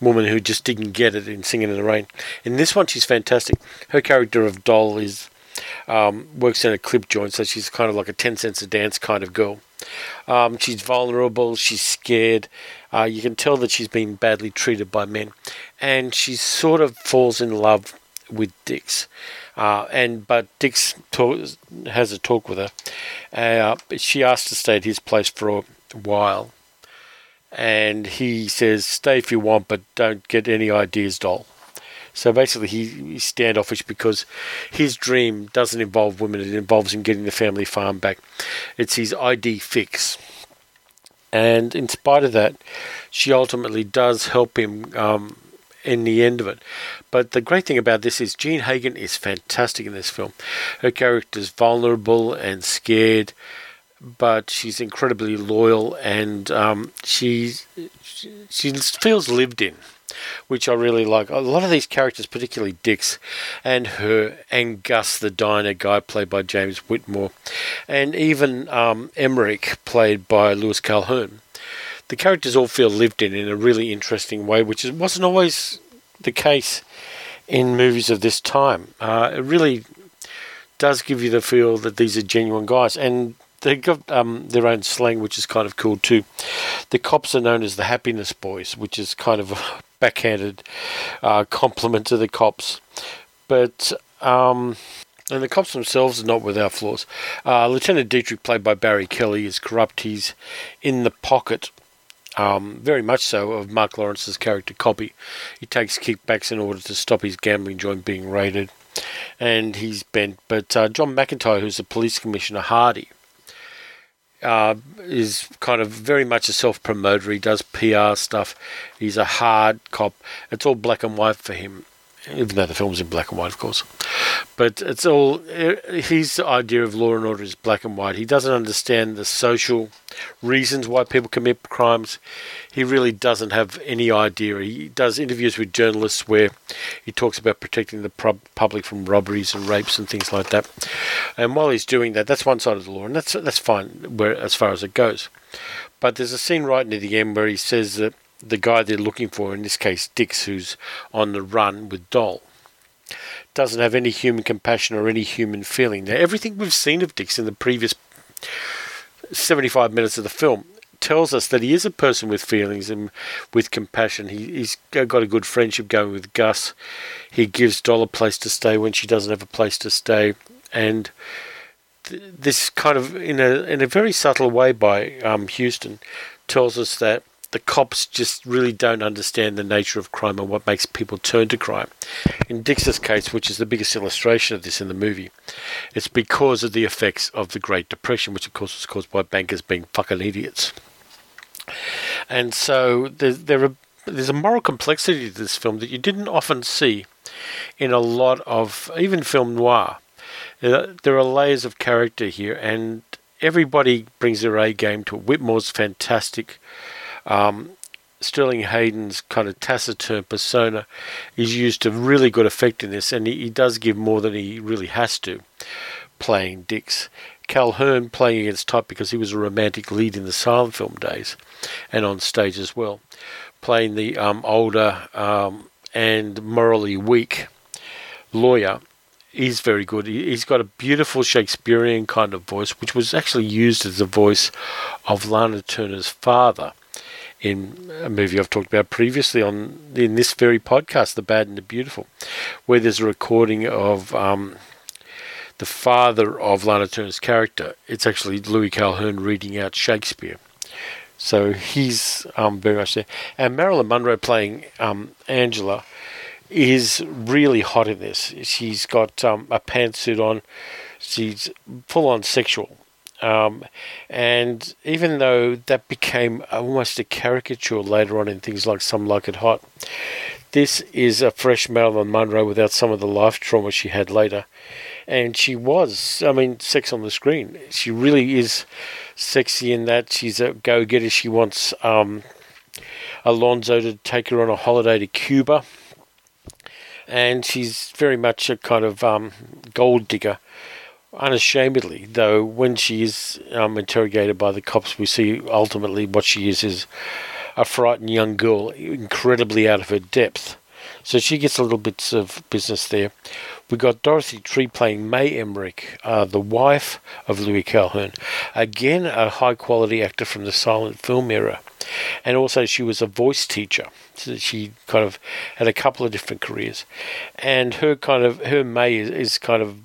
woman who just didn't get it in Singing in the Rain. In this one, she's fantastic. Her character of Doll is um, works in a clip joint, so she's kind of like a 10 cents a dance kind of girl. Um, she's vulnerable, she's scared. Uh, you can tell that she's been badly treated by men, and she sort of falls in love with Dix. Uh, and but Dix talk, has a talk with her. Uh, she asks to stay at his place for a while, and he says, "Stay if you want, but don't get any ideas, doll." So basically, he, he's standoffish because his dream doesn't involve women; it involves him getting the family farm back. It's his idée fixe. And in spite of that, she ultimately does help him um, in the end of it. But the great thing about this is Jean Hagen is fantastic in this film. Her character is vulnerable and scared, but she's incredibly loyal and um, she, she feels lived in which I really like. A lot of these characters, particularly Dix and her, and Gus, the diner guy, played by James Whitmore, and even um, Emmerich, played by Louis Calhern. The characters all feel lived in in a really interesting way, which wasn't always the case in movies of this time. Uh, it really does give you the feel that these are genuine guys, and they've got um, their own slang, which is kind of cool too. The cops are known as the Happiness Boys, which is kind of a backhanded uh, compliment to the cops. But um, And the cops themselves are not without flaws. Uh, Lieutenant Dietrich, played by Barry Kelly, is corrupt. He's in the pocket, um, very much so, of Mark Lawrence's character Cobby. He takes kickbacks in order to stop his gambling joint being raided, and he's bent. But uh, John McIntire, who's the police commissioner Hardy, uh, is kind of very much a self promoter. He does PR stuff. He's a hard cop. It's all black and white for him even though the film's in black and white, of course. But it's all eh, his idea of law and order is black and white. He doesn't understand the social reasons why people commit crimes. He really doesn't have any idea. He does interviews with journalists where he talks about protecting the public from robberies and rapes and things like that. And while he's doing that, that's one side of the law, and that's that's fine where as far as it goes. But there's a scene right near the end where he says that the guy they're looking for, in this case Dix, who's on the run with Doll, doesn't have any human compassion or any human feeling. Now, everything we've seen of Dix in the previous 75 minutes of the film tells us that he is a person with feelings and with compassion. He, has got a good friendship going with Gus. He gives Doll a place to stay when she doesn't have a place to stay. And th- this kind of, in a, in a very subtle way by um, Huston, tells us that the cops just really don't understand the nature of crime and what makes people turn to crime. In Dix's case, which is the biggest illustration of this in the movie, it's because of the effects of the Great Depression, which of course was caused by bankers being fucking idiots. And so there, there are, there's a moral complexity to this film that you didn't often see in a lot of even film noir. There are layers of character here, and everybody brings their A game to it. Whitmore's fantastic. Um, Sterling Hayden's kind of taciturn persona is used to really good effect in this, and he, he does give more than he really has to playing Dix. Calhern playing against type because he was a romantic lead in the silent film days and on stage as well. Playing the um, older um, and morally weak lawyer is very good. He's got a beautiful Shakespearean kind of voice, which was actually used as the voice of Lana Turner's father in a movie I've talked about previously on in this very podcast, The Bad and the Beautiful, where there's a recording of um, the father of Lana Turner's character. It's actually Louis Calhern reading out Shakespeare. So he's um, very much there. And Marilyn Monroe playing um, Angela is really hot in this. She's got um, a pantsuit on. She's full on sexual. Um, and even though that became almost a caricature later on in things like Some Like It Hot, this is a fresh Marilyn Monroe without some of the life trauma she had later. And she was, I mean, sex on the screen. She really is sexy in that she's a go getter. She wants um, Alonzo to take her on a holiday to Cuba. And she's very much a kind of um, gold digger unashamedly, though, when she is um, interrogated by the cops, we see ultimately what she is is a frightened young girl, incredibly out of her depth. So she gets a little bits of business there. We got Dorothy Tree playing May Emmerich, uh, the wife of Louis Calhern. Again, a high quality actor from the silent film era. And also, she was a voice teacher. So she kind of had a couple of different careers. And her kind of, her May is, is kind of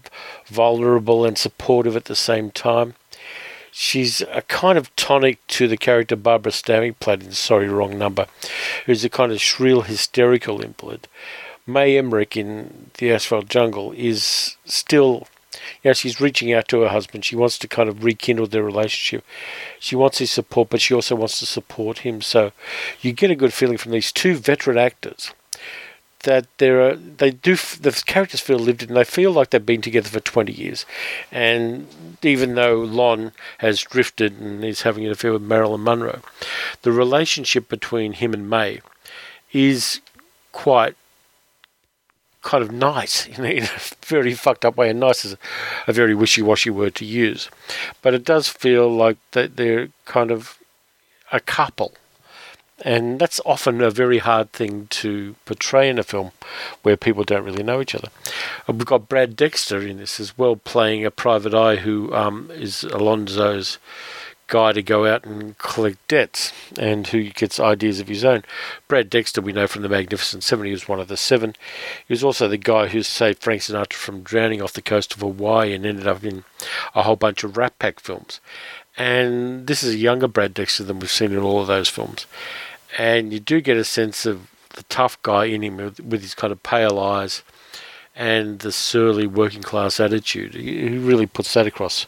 vulnerable and supportive at the same time. She's a kind of tonic to the character Barbara Stanwyck played in Sorry Wrong Number, who's a kind of shrill, hysterical invalid. May Emmerich in The Asphalt Jungle is still, you know, she's reaching out to her husband. She wants to kind of rekindle their relationship. She wants his support, but she also wants to support him. So you get a good feeling from these two veteran actors that there are they do the characters feel lived in. They feel like they've been together for twenty years, and even though Lon has drifted and is having an affair with Marilyn Monroe, the relationship between him and May is quite kind of nice in a, very fucked up way, and nice is a very wishy-washy word to use, but it does feel like that they're kind of a couple and that's often a very hard thing to portray in a film where people don't really know each other. We've got Brad Dexter in this as well, playing a private eye who um, is Alonzo's guy to go out and collect debts and who gets ideas of his own. Brad Dexter, we know from The Magnificent Seven, he was one of the seven. He was also the guy who saved Frank Sinatra from drowning off the coast of Hawaii and ended up in a whole bunch of Rat Pack films. And this is a younger Brad Dexter than we've seen in all of those films. And you do get a sense of the tough guy in him with, with his kind of pale eyes and the surly working class attitude. He, really puts that across.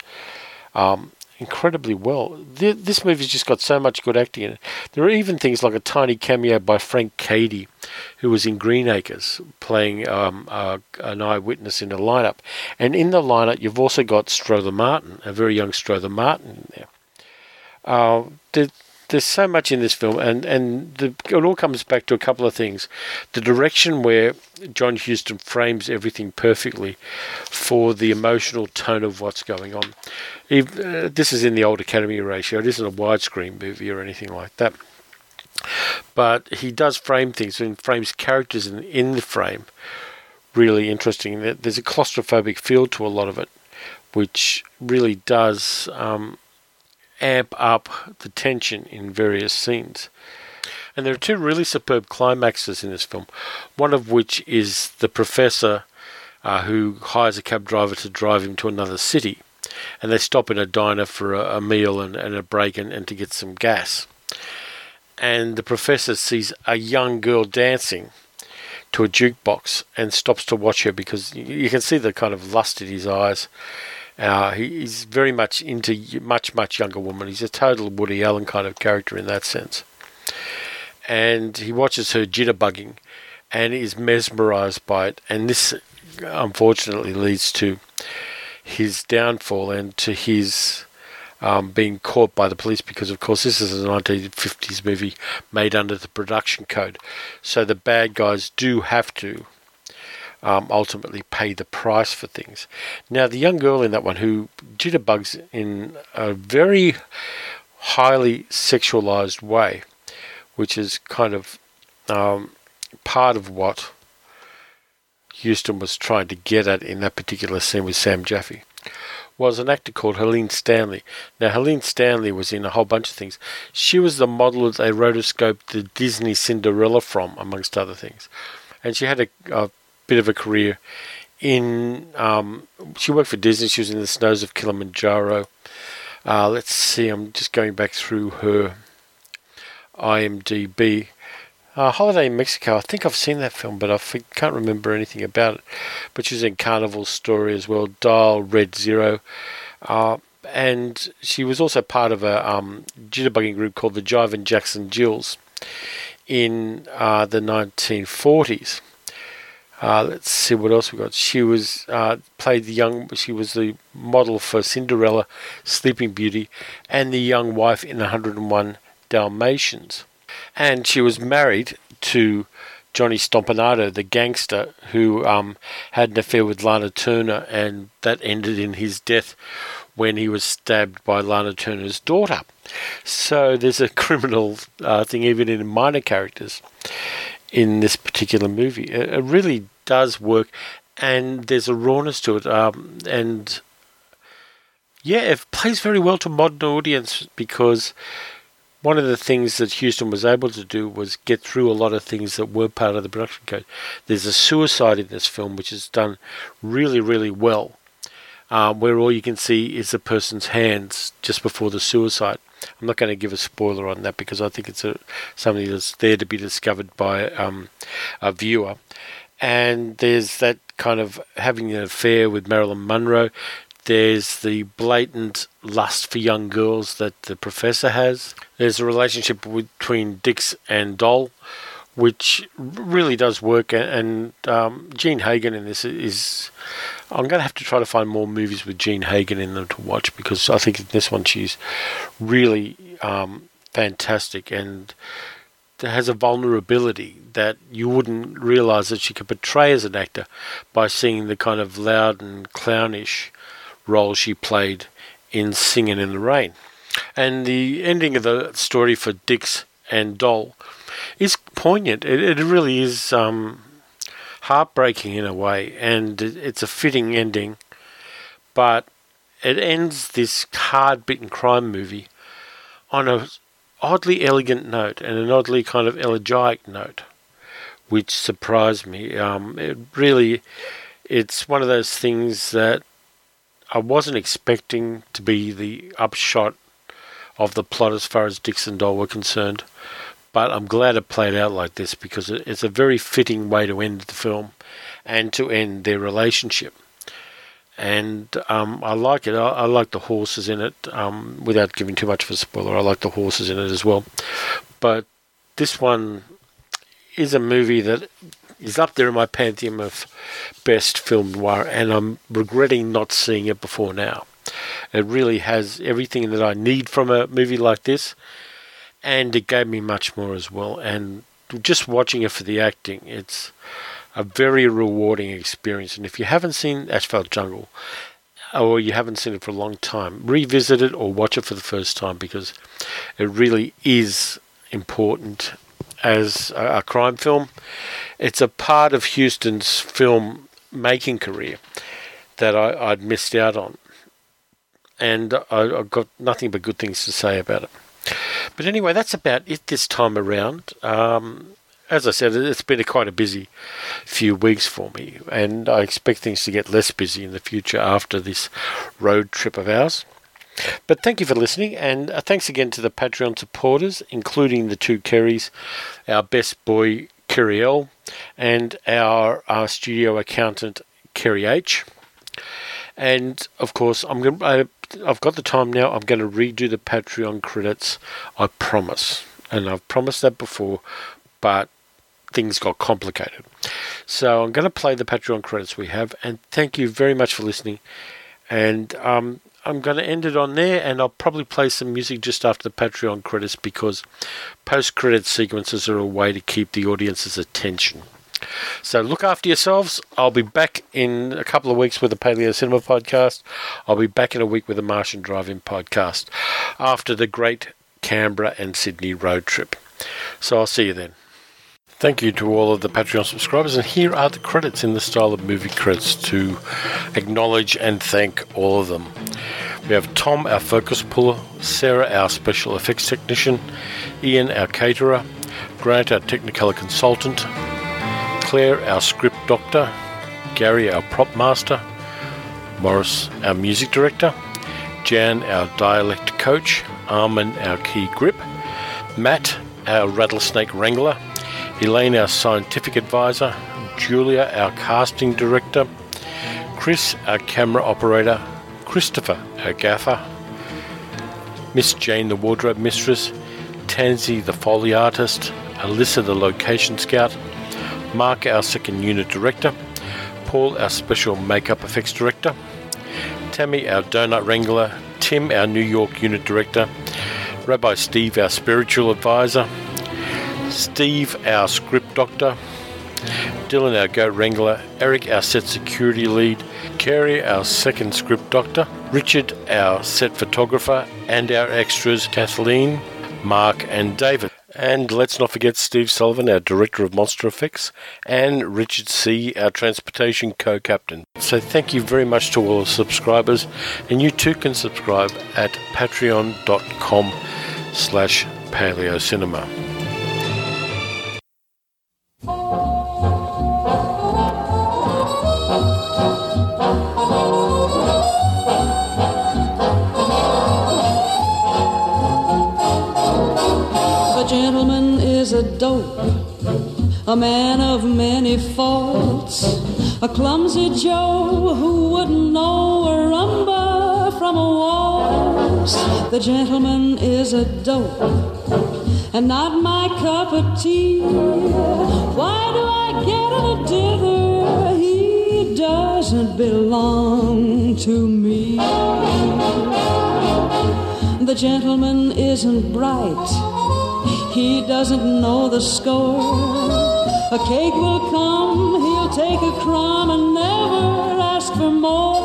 Um, incredibly well. This movie's just got so much good acting in it. There are even things like a tiny cameo by Frank Cady, who was in Green Acres, playing um, an eyewitness in a lineup. And in the lineup, you've also got Strother Martin, a very young Strother Martin in there. Uh, there's so much in this film, and and the, it all comes back to a couple of things: the direction where John Huston frames everything perfectly for the emotional tone of what's going on. If, uh, this is in the old Academy ratio; it isn't a widescreen movie or anything like that. But he does frame things and frames characters in, in the frame really interesting. There's a claustrophobic feel to a lot of it, which really does um, amp up the tension in various scenes. And there are two really superb climaxes in this film, one of which is the professor uh, who hires a cab driver to drive him to another city. And they stop in a diner for a, a meal and, and, a break and, and to get some gas. And the professor sees a young girl dancing to a jukebox and stops to watch her because you can see the kind of lust in his eyes uh, he, he's very much into much, much younger woman. He's a total Woody Allen kind of character in that sense. And he watches her jitterbugging and is mesmerized by it. And this, unfortunately, leads to his downfall and to his um, being caught by the police because, of course, this is a 1950s movie made under the production code. So the bad guys do have to um, ultimately pay the price for things. Now, the young girl in that one who jitterbugs in a very highly sexualized way, which is kind of um, part of what Huston was trying to get at in that particular scene with Sam Jaffe was an actor called Helene Stanley. Now, Helene Stanley was in a whole bunch of things. She was the model that they rotoscoped the Disney Cinderella from, amongst other things. And she had a, a bit of a career in. Um, she worked for Disney. She was in the snows of Kilimanjaro. Uh, let's see. I'm just going back through her IMDb. Uh, Holiday in Mexico. I think I've seen that film, but I can't remember anything about it. But she was in Carnival Story as well. Dial Red Zero. Uh, and she was also part of a um, jitterbugging group called the Jivin' Jacks and Jills in uh, the 1940s. Uh, let's see what else we got. She was uh, played the young. She was the model for Cinderella, Sleeping Beauty, and the young wife in 101 Dalmatians. And she was married to Johnny Stompanato, the gangster who um, had an affair with Lana Turner, and that ended in his death when he was stabbed by Lana Turner's daughter. So there's a criminal uh, thing even in minor characters in this particular movie. It, really does work, and there's a rawness to it. Um, and yeah, it plays very well to modern audience because one of the things that Huston was able to do was get through a lot of things that were part of the production code. There's a suicide in this film, which is done really, really well, um, where all you can see is the person's hands just before the suicide. I'm not going to give a spoiler on that because I think it's a, something that's there to be discovered by um, a viewer. And there's that kind of having an affair with Marilyn Monroe. There's the blatant lust for young girls that the professor has. There's a relationship between Dix and Doll, which really does work. And um, Jean Hagen in this is. I'm going to have to try to find more movies with Jean Hagen in them to watch because I think in this one she's really um, fantastic and has a vulnerability that you wouldn't realize that she could portray as an actor by seeing the kind of loud and clownish role she played in Singing in the Rain. And the ending of the story for Dix and Doll is poignant. It, it really is um, heartbreaking in a way, and it's a fitting ending. But it ends this hard bitten crime movie on a oddly elegant note and an oddly kind of elegiac note, which surprised me. Um, it really, it's one of those things that I wasn't expecting to be the upshot of the plot as far as Dix and Doll were concerned. But I'm glad it played out like this because it's a very fitting way to end the film and to end their relationship. And um, I like it. I, I, like the horses in it. Um, without giving too much of a spoiler, I like the horses in it as well. But this one is a movie that is up there in my pantheon of best film noir, and I'm regretting not seeing it before now. It really has everything that I need from a movie like this, and it gave me much more as well. And just watching it for the acting, it's a very rewarding experience. And if you haven't seen Asphalt Jungle, or you haven't seen it for a long time, revisit it or watch it for the first time because it really is important as a, crime film. It's a part of Huston's film making career that I, would missed out on. And I, have got nothing but good things to say about it. But anyway, that's about it this time around. Um, as I said, it's been a quite a busy few weeks for me, and I expect things to get less busy in the future after this road trip of ours. But thank you for listening, and uh, thanks again to the Patreon supporters, including the two Kerrys, our best boy Kerry and our, our studio accountant Kerry H. And of course, I'm going. I, I've got the time now. I'm going to redo the Patreon credits. I promise, and I've promised that before, but things got complicated. So I'm going to play the Patreon credits we have, and thank you very much for listening. And um, I'm going to end it on there, and I'll probably play some music just after the Patreon credits because post credit sequences are a way to keep the audience's attention. So look after yourselves. I'll be back in a couple of weeks with the Paleo Cinema podcast. I'll be back in a week with the Martian Drive-In podcast after the great Canberra and Sydney road trip. So I'll see you then. Thank you to all of the Patreon subscribers, and here are the credits in the style of movie credits to acknowledge and thank all of them. We have Tom, our focus puller, Sarah, our special effects technician, Ian, our caterer, Grant, our technicolor consultant, Claire, our script doctor, Gary, our prop master, Morris, our music director, Jan, our dialect coach, Armin, our key grip, Matt, our rattlesnake wrangler, Elaine, our scientific advisor, Julia, our casting director, Chris, our camera operator, Christopher, our gaffer, Miss Jane, the wardrobe mistress, Tansy, the foley artist, Alyssa, the location scout, Mark, our second unit director, Paul, our special makeup effects director, Tammy, our donut wrangler, Tim, our New York unit director, Rabbi Steve, our spiritual advisor, Steve, our script doctor, Dylan, our goat wrangler, Eric, our set security lead, Carey, our second script doctor, Richard, our set photographer, and our extras, Kathleen, Mark, and David. And let's not forget Steve Sullivan, our Director of Monster Effects, and Richard C., our Transportation Co-Captain. So thank you very much to all the subscribers, and you too can subscribe at patreon.com slash paleocinema. A dope, a man of many faults, a clumsy Joe who wouldn't know a rumba from a waltz. The gentleman is a dope, and not my cup of tea. Why do I get a dither? He doesn't belong to me. The gentleman isn't bright he doesn't know the score. A cake will come, he'll take a crumb and never ask for more.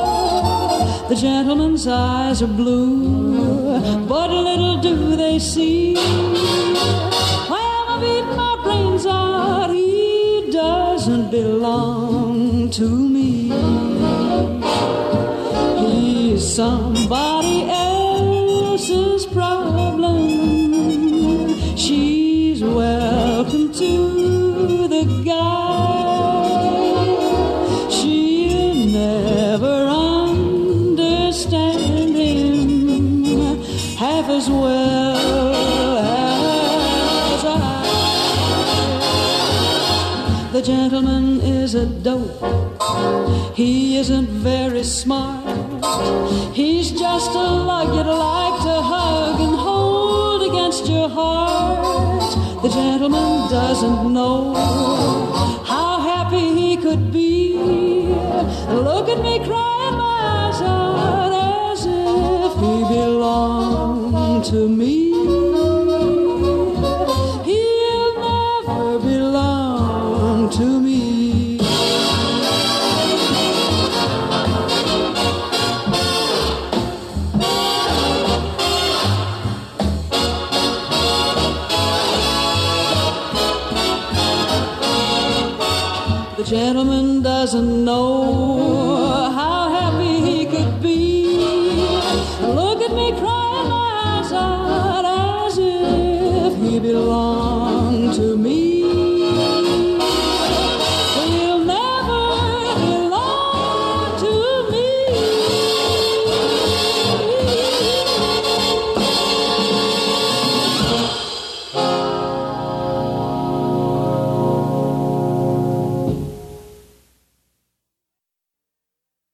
The gentleman's eyes are blue, but little do they see. I've eaten my brains out, he doesn't belong to me. Gentleman is a dope. He isn't very smart. He's just a lug you'd like to hug and hold against your heart. The gentleman doesn't know how happy he could be. Look at me crying my eyes out as if he belonged to me. Doesn't know